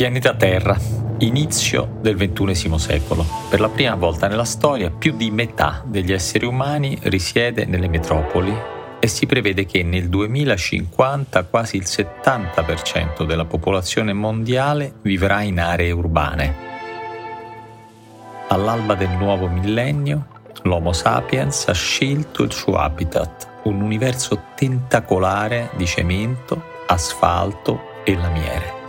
Pianeta Terra, inizio del XXI secolo. Per la prima volta nella storia più di metà degli esseri umani risiede nelle metropoli e si prevede che nel 2050 quasi il 70% della popolazione mondiale vivrà in aree urbane. All'alba del nuovo millennio, l'Homo sapiens ha scelto il suo habitat, un universo tentacolare di cemento, asfalto e lamiere.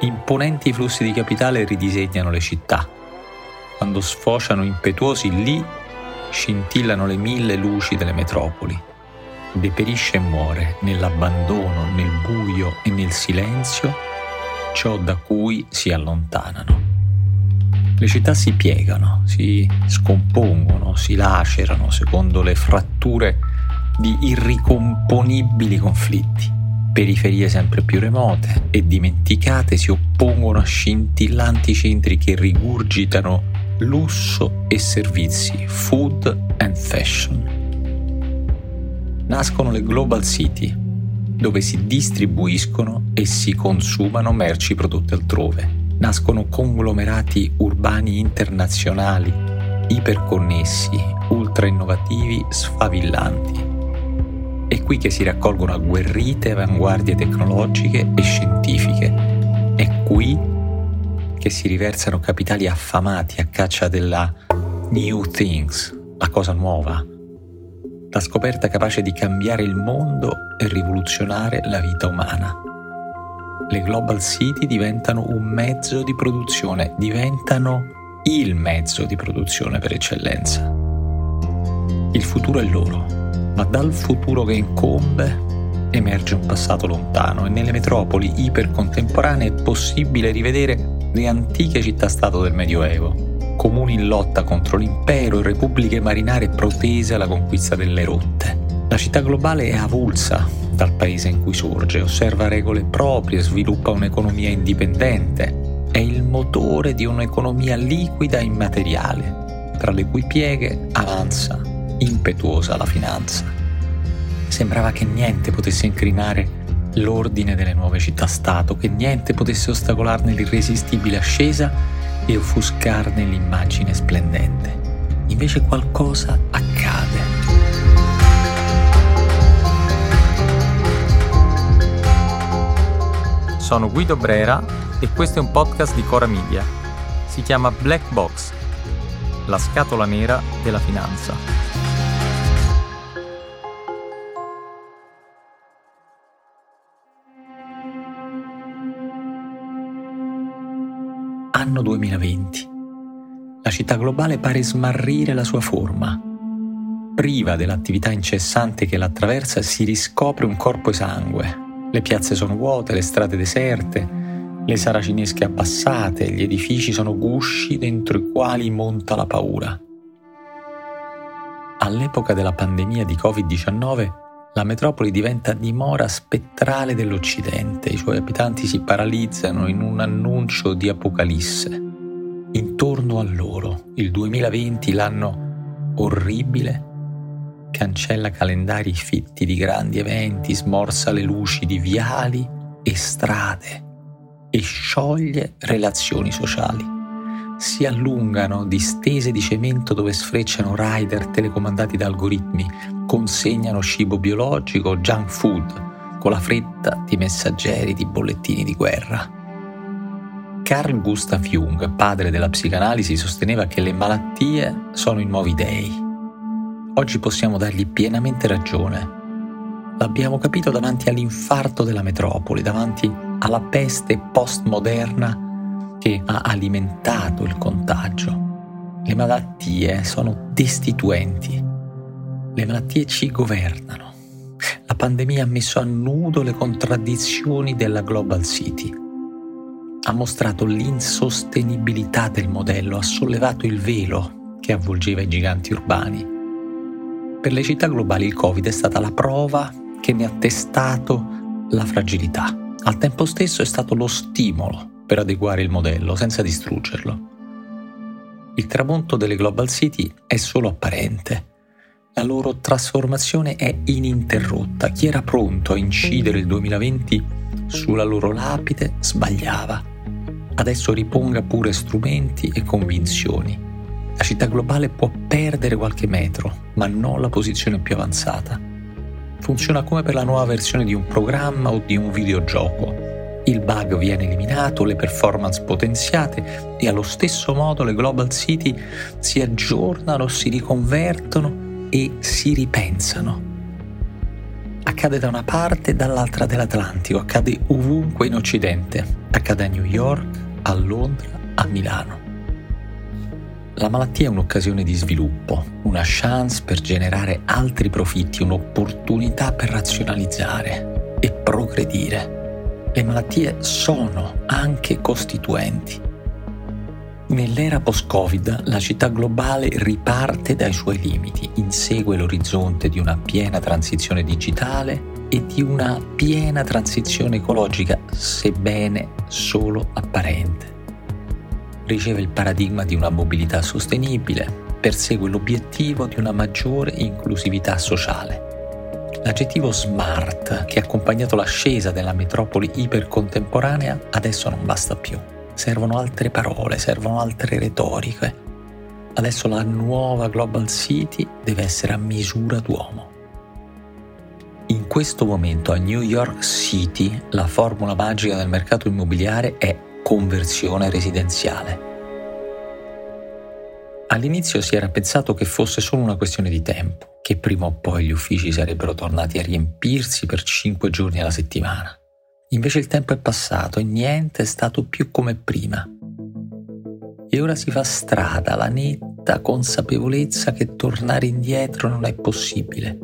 Imponenti flussi di capitale ridisegnano le città. Quando sfociano impetuosi lì, scintillano le mille luci delle metropoli. Deperisce e muore nell'abbandono, nel buio e nel silenzio ciò da cui si allontanano. Le città si piegano, si scompongono, si lacerano secondo le fratture di irricomponibili conflitti periferie sempre più remote e dimenticate si oppongono a scintillanti centri che rigurgitano lusso e servizi, food and fashion. Nascono le global city, dove si distribuiscono e si consumano merci prodotte altrove. Nascono conglomerati urbani internazionali, iperconnessi, ultra innovativi, sfavillanti è qui che si raccolgono agguerrite avanguardie tecnologiche e scientifiche. È qui che si riversano capitali affamati a caccia della new things, la cosa nuova, la scoperta capace di cambiare il mondo e rivoluzionare la vita umana. Le global city diventano un mezzo di produzione, diventano il mezzo di produzione per eccellenza. Il futuro è loro ma dal futuro che incombe emerge un passato lontano e nelle metropoli ipercontemporanee è possibile rivedere le antiche città-stato del Medioevo, comuni in lotta contro l'impero e repubbliche marinare protese alla conquista delle rotte. La città globale è avulsa dal paese in cui sorge, osserva regole proprie, sviluppa un'economia indipendente, è il motore di un'economia liquida e immateriale, tra le cui pieghe avanza impetuosa la finanza. Sembrava che niente potesse incrinare l'ordine delle nuove città-stato, che niente potesse ostacolarne l'irresistibile ascesa e offuscarne l'immagine splendente. Invece qualcosa accade. Sono Guido Brera e questo è un podcast di Cora Media. Si chiama Black Box, la scatola nera della finanza. Anno 2020. La città globale pare smarrire la sua forma. Priva dell'attività incessante che l'attraversa si riscopre un corpo esangue. Le piazze sono vuote, le strade deserte, le saracinesche abbassate, gli edifici sono gusci dentro i quali monta la paura. All'epoca della pandemia di Covid-19 la metropoli diventa dimora spettrale dell'Occidente, i suoi abitanti si paralizzano in un annuncio di apocalisse. Intorno a loro, il 2020, l'anno orribile, cancella calendari fitti di grandi eventi, smorza le luci di viali e strade e scioglie relazioni sociali si allungano distese di cemento dove sfrecciano rider telecomandati da algoritmi, consegnano cibo biologico, junk food, con la fretta di messaggeri di bollettini di guerra. Carl Gustav Jung, padre della psicanalisi, sosteneva che le malattie sono i nuovi dei. Oggi possiamo dargli pienamente ragione. L'abbiamo capito davanti all'infarto della metropoli, davanti alla peste postmoderna che ha alimentato il contagio. Le malattie sono destituenti. Le malattie ci governano. La pandemia ha messo a nudo le contraddizioni della Global City. Ha mostrato l'insostenibilità del modello, ha sollevato il velo che avvolgeva i giganti urbani. Per le città globali il Covid è stata la prova che ne ha testato la fragilità. Al tempo stesso è stato lo stimolo per adeguare il modello senza distruggerlo. Il tramonto delle Global City è solo apparente. La loro trasformazione è ininterrotta. Chi era pronto a incidere il 2020 sulla loro lapide sbagliava. Adesso riponga pure strumenti e convinzioni. La città globale può perdere qualche metro, ma non la posizione più avanzata. Funziona come per la nuova versione di un programma o di un videogioco. Il bug viene eliminato, le performance potenziate e allo stesso modo le global city si aggiornano, si riconvertono e si ripensano. Accade da una parte e dall'altra dell'Atlantico, accade ovunque in Occidente, accade a New York, a Londra, a Milano. La malattia è un'occasione di sviluppo, una chance per generare altri profitti, un'opportunità per razionalizzare e progredire. Le malattie sono anche costituenti Nell'era post-Covid la città globale riparte dai suoi limiti, insegue l'orizzonte di una piena transizione digitale e di una piena transizione ecologica, sebbene solo apparente. Riceve il paradigma di una mobilità sostenibile, persegue l'obiettivo di una maggiore inclusività sociale. L'aggettivo smart, che ha accompagnato l'ascesa della metropoli ipercontemporanea, adesso non basta più servono altre parole, servono altre retoriche. Adesso la nuova Global City deve essere a misura d'uomo. In questo momento a New York City la formula magica del mercato immobiliare è conversione residenziale. All'inizio si era pensato che fosse solo una questione di tempo, che prima o poi gli uffici sarebbero tornati a riempirsi per cinque giorni alla settimana. Invece il tempo è passato e niente è stato più come prima. E ora si fa strada la netta consapevolezza che tornare indietro non è possibile.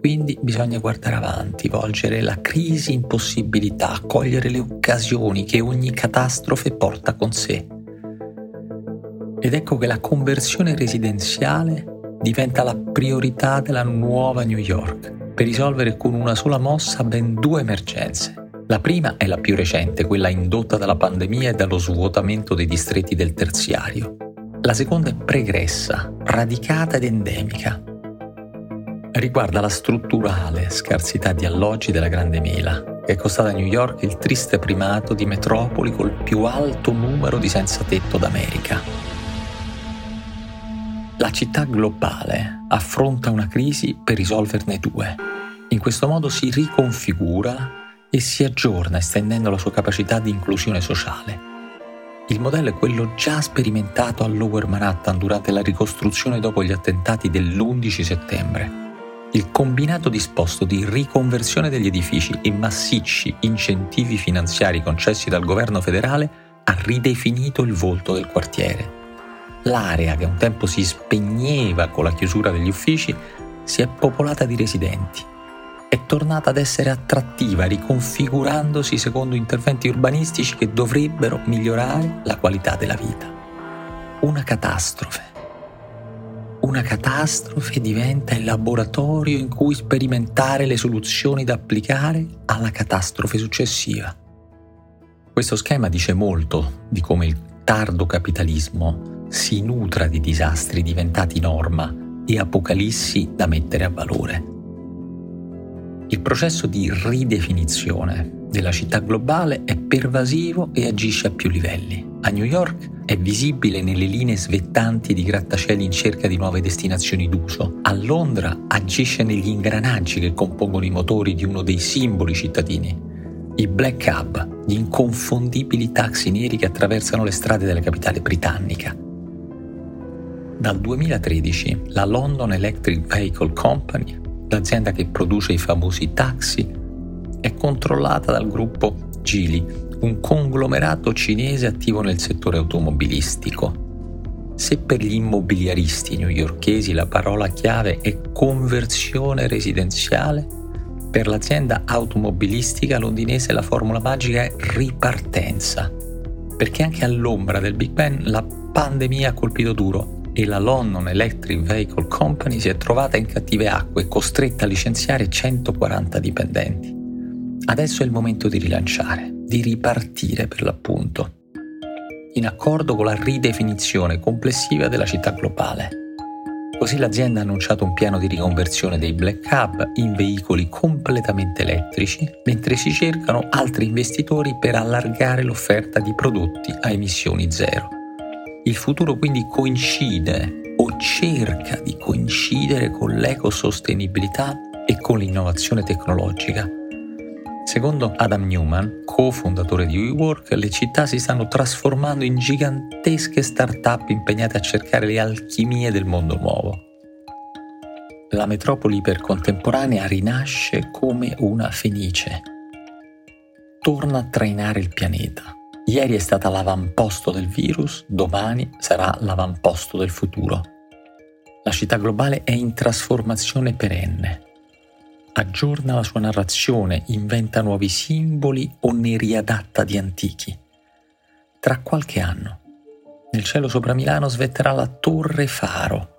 Quindi bisogna guardare avanti, volgere la crisi in possibilità, cogliere le occasioni che ogni catastrofe porta con sé. Ed ecco che la conversione residenziale diventa la priorità della nuova New York per risolvere con una sola mossa ben due emergenze la prima è la più recente, quella indotta dalla pandemia e dallo svuotamento dei distretti del terziario. La seconda è pregressa, radicata ed endemica. Riguarda la strutturale scarsità di alloggi della Grande Mela, che è costata a New York il triste primato di metropoli col più alto numero di senza tetto d'America. La città globale affronta una crisi per risolverne due. In questo modo si riconfigura e si aggiorna estendendo la sua capacità di inclusione sociale. Il modello è quello già sperimentato a Lower Manhattan durante la ricostruzione dopo gli attentati dell'11 settembre. Il combinato disposto di riconversione degli edifici e massicci incentivi finanziari concessi dal governo federale ha ridefinito il volto del quartiere. L'area che un tempo si spegneva con la chiusura degli uffici si è popolata di residenti è tornata ad essere attrattiva, riconfigurandosi secondo interventi urbanistici che dovrebbero migliorare la qualità della vita. Una catastrofe. Una catastrofe diventa il laboratorio in cui sperimentare le soluzioni da applicare alla catastrofe successiva. Questo schema dice molto di come il tardo capitalismo si nutra di disastri diventati norma e apocalissi da mettere a valore. Il processo di ridefinizione della città globale è pervasivo e agisce a più livelli. A New York è visibile nelle linee svettanti di grattacieli in cerca di nuove destinazioni d'uso. A Londra agisce negli ingranaggi che compongono i motori di uno dei simboli cittadini. I Black Cab, gli inconfondibili taxi neri che attraversano le strade della capitale britannica. Dal 2013 la London Electric Vehicle Company l'azienda che produce i famosi taxi, è controllata dal gruppo Geely, un conglomerato cinese attivo nel settore automobilistico. Se per gli immobiliaristi newyorkesi la parola chiave è conversione residenziale, per l'azienda automobilistica londinese la formula magica è ripartenza, perché anche all'ombra del Big Bang la pandemia ha colpito duro e la London Electric Vehicle Company si è trovata in cattive acque, costretta a licenziare 140 dipendenti. Adesso è il momento di rilanciare, di ripartire per l'appunto, in accordo con la ridefinizione complessiva della città globale. Così l'azienda ha annunciato un piano di riconversione dei Black Hub in veicoli completamente elettrici, mentre si cercano altri investitori per allargare l'offerta di prodotti a emissioni zero. Il futuro quindi coincide o cerca di coincidere con l'ecosostenibilità e con l'innovazione tecnologica. Secondo Adam Newman, cofondatore di WeWork, le città si stanno trasformando in gigantesche start-up impegnate a cercare le alchimie del mondo nuovo. La metropoli ipercontemporanea rinasce come una fenice. Torna a trainare il pianeta. Ieri è stata l'avamposto del virus, domani sarà l'avamposto del futuro. La città globale è in trasformazione perenne aggiorna la sua narrazione, inventa nuovi simboli o ne riadatta di antichi. Tra qualche anno, nel cielo sopra Milano svetterà la Torre Faro.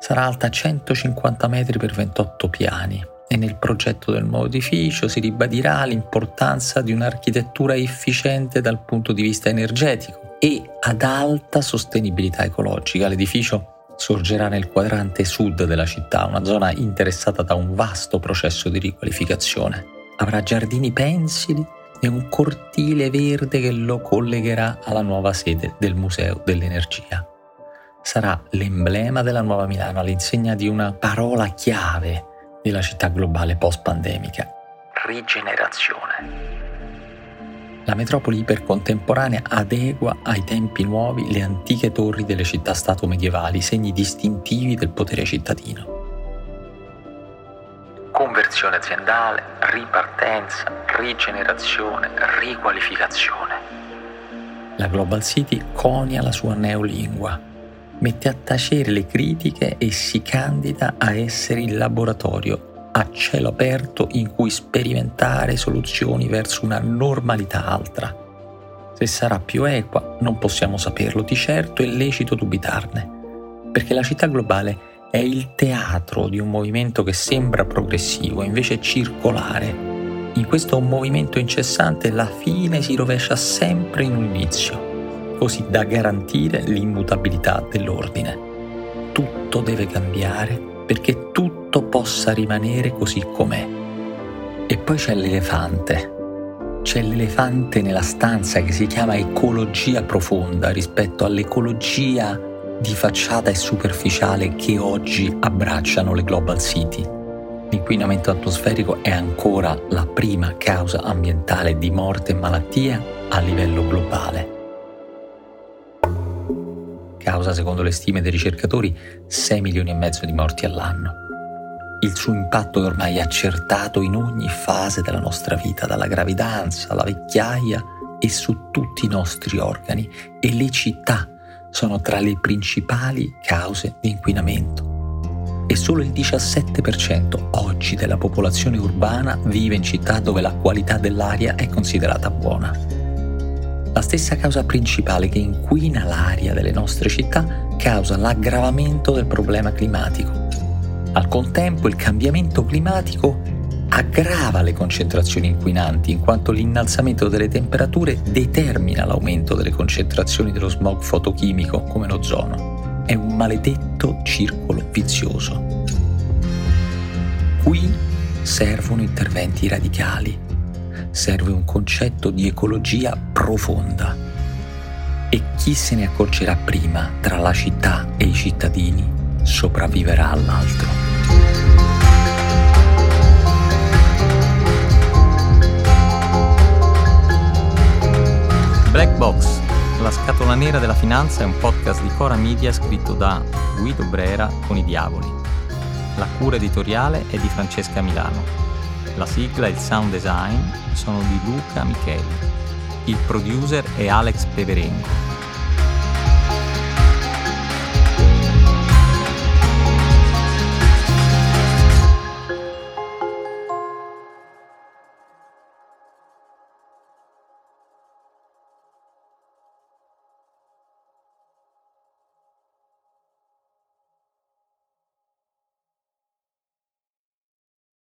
Sarà alta 150 metri per 28 piani e nel progetto del nuovo edificio si ribadirà l'importanza di un'architettura efficiente dal punto di vista energetico e ad alta sostenibilità ecologica. L'edificio sorgerà nel quadrante sud della città, una zona interessata da un vasto processo di riqualificazione. Avrà giardini pensili e un cortile verde che lo collegherà alla nuova sede del Museo dell'Energia. Sarà l'emblema della nuova Milano all'insegna di una parola chiave della città globale post-pandemica, rigenerazione. La metropoli ipercontemporanea adegua ai tempi nuovi le antiche torri delle città-stato medievali, segni distintivi del potere cittadino. Conversione aziendale, ripartenza, rigenerazione, riqualificazione. La Global City conia la sua neolingua, mette a tacere le critiche e si candida a essere il laboratorio a cielo aperto in cui sperimentare soluzioni verso una normalità altra. Se sarà più equa non possiamo saperlo, di certo è lecito dubitarne, perché la città globale è il teatro di un movimento che sembra progressivo, invece circolare. In questo movimento incessante la fine si rovescia sempre in un inizio, così da garantire l'immutabilità dell'ordine. Tutto deve cambiare perché tutto possa rimanere così com'è. E poi c'è l'elefante. C'è l'elefante nella stanza che si chiama ecologia profonda rispetto all'ecologia di facciata e superficiale che oggi abbracciano le global city. L'inquinamento atmosferico è ancora la prima causa ambientale di morte e malattia a livello globale causa, secondo le stime dei ricercatori, 6 milioni e mezzo di morti all'anno. Il suo impatto è ormai accertato in ogni fase della nostra vita, dalla gravidanza alla vecchiaia e su tutti i nostri organi e le città sono tra le principali cause di inquinamento. E solo il 17% oggi della popolazione urbana vive in città dove la qualità dell'aria è considerata buona. La stessa causa principale che inquina l'aria delle nostre città causa l'aggravamento del problema climatico. Al contempo il cambiamiento climatico aggrava le concentrazioni inquinanti in quanto l'innalzamento delle temperature determina l'aumento delle concentrazioni dello smog fotochimico come l'ozono. È un maledetto circolo vizioso. Qui servono interventi radicali serve un concetto di ecologia profonda. E chi se ne accorgerà prima tra la città e i cittadini sopravviverà all'altro. Black Box, la scatola nera della finanza è un podcast di Cora Media scritto da Guido Brera con i Diavoli. La cura editoriale è di Francesca Milano. La sigla e il sound design sono di Luca Micheli. Il producer è Alex Peverengo.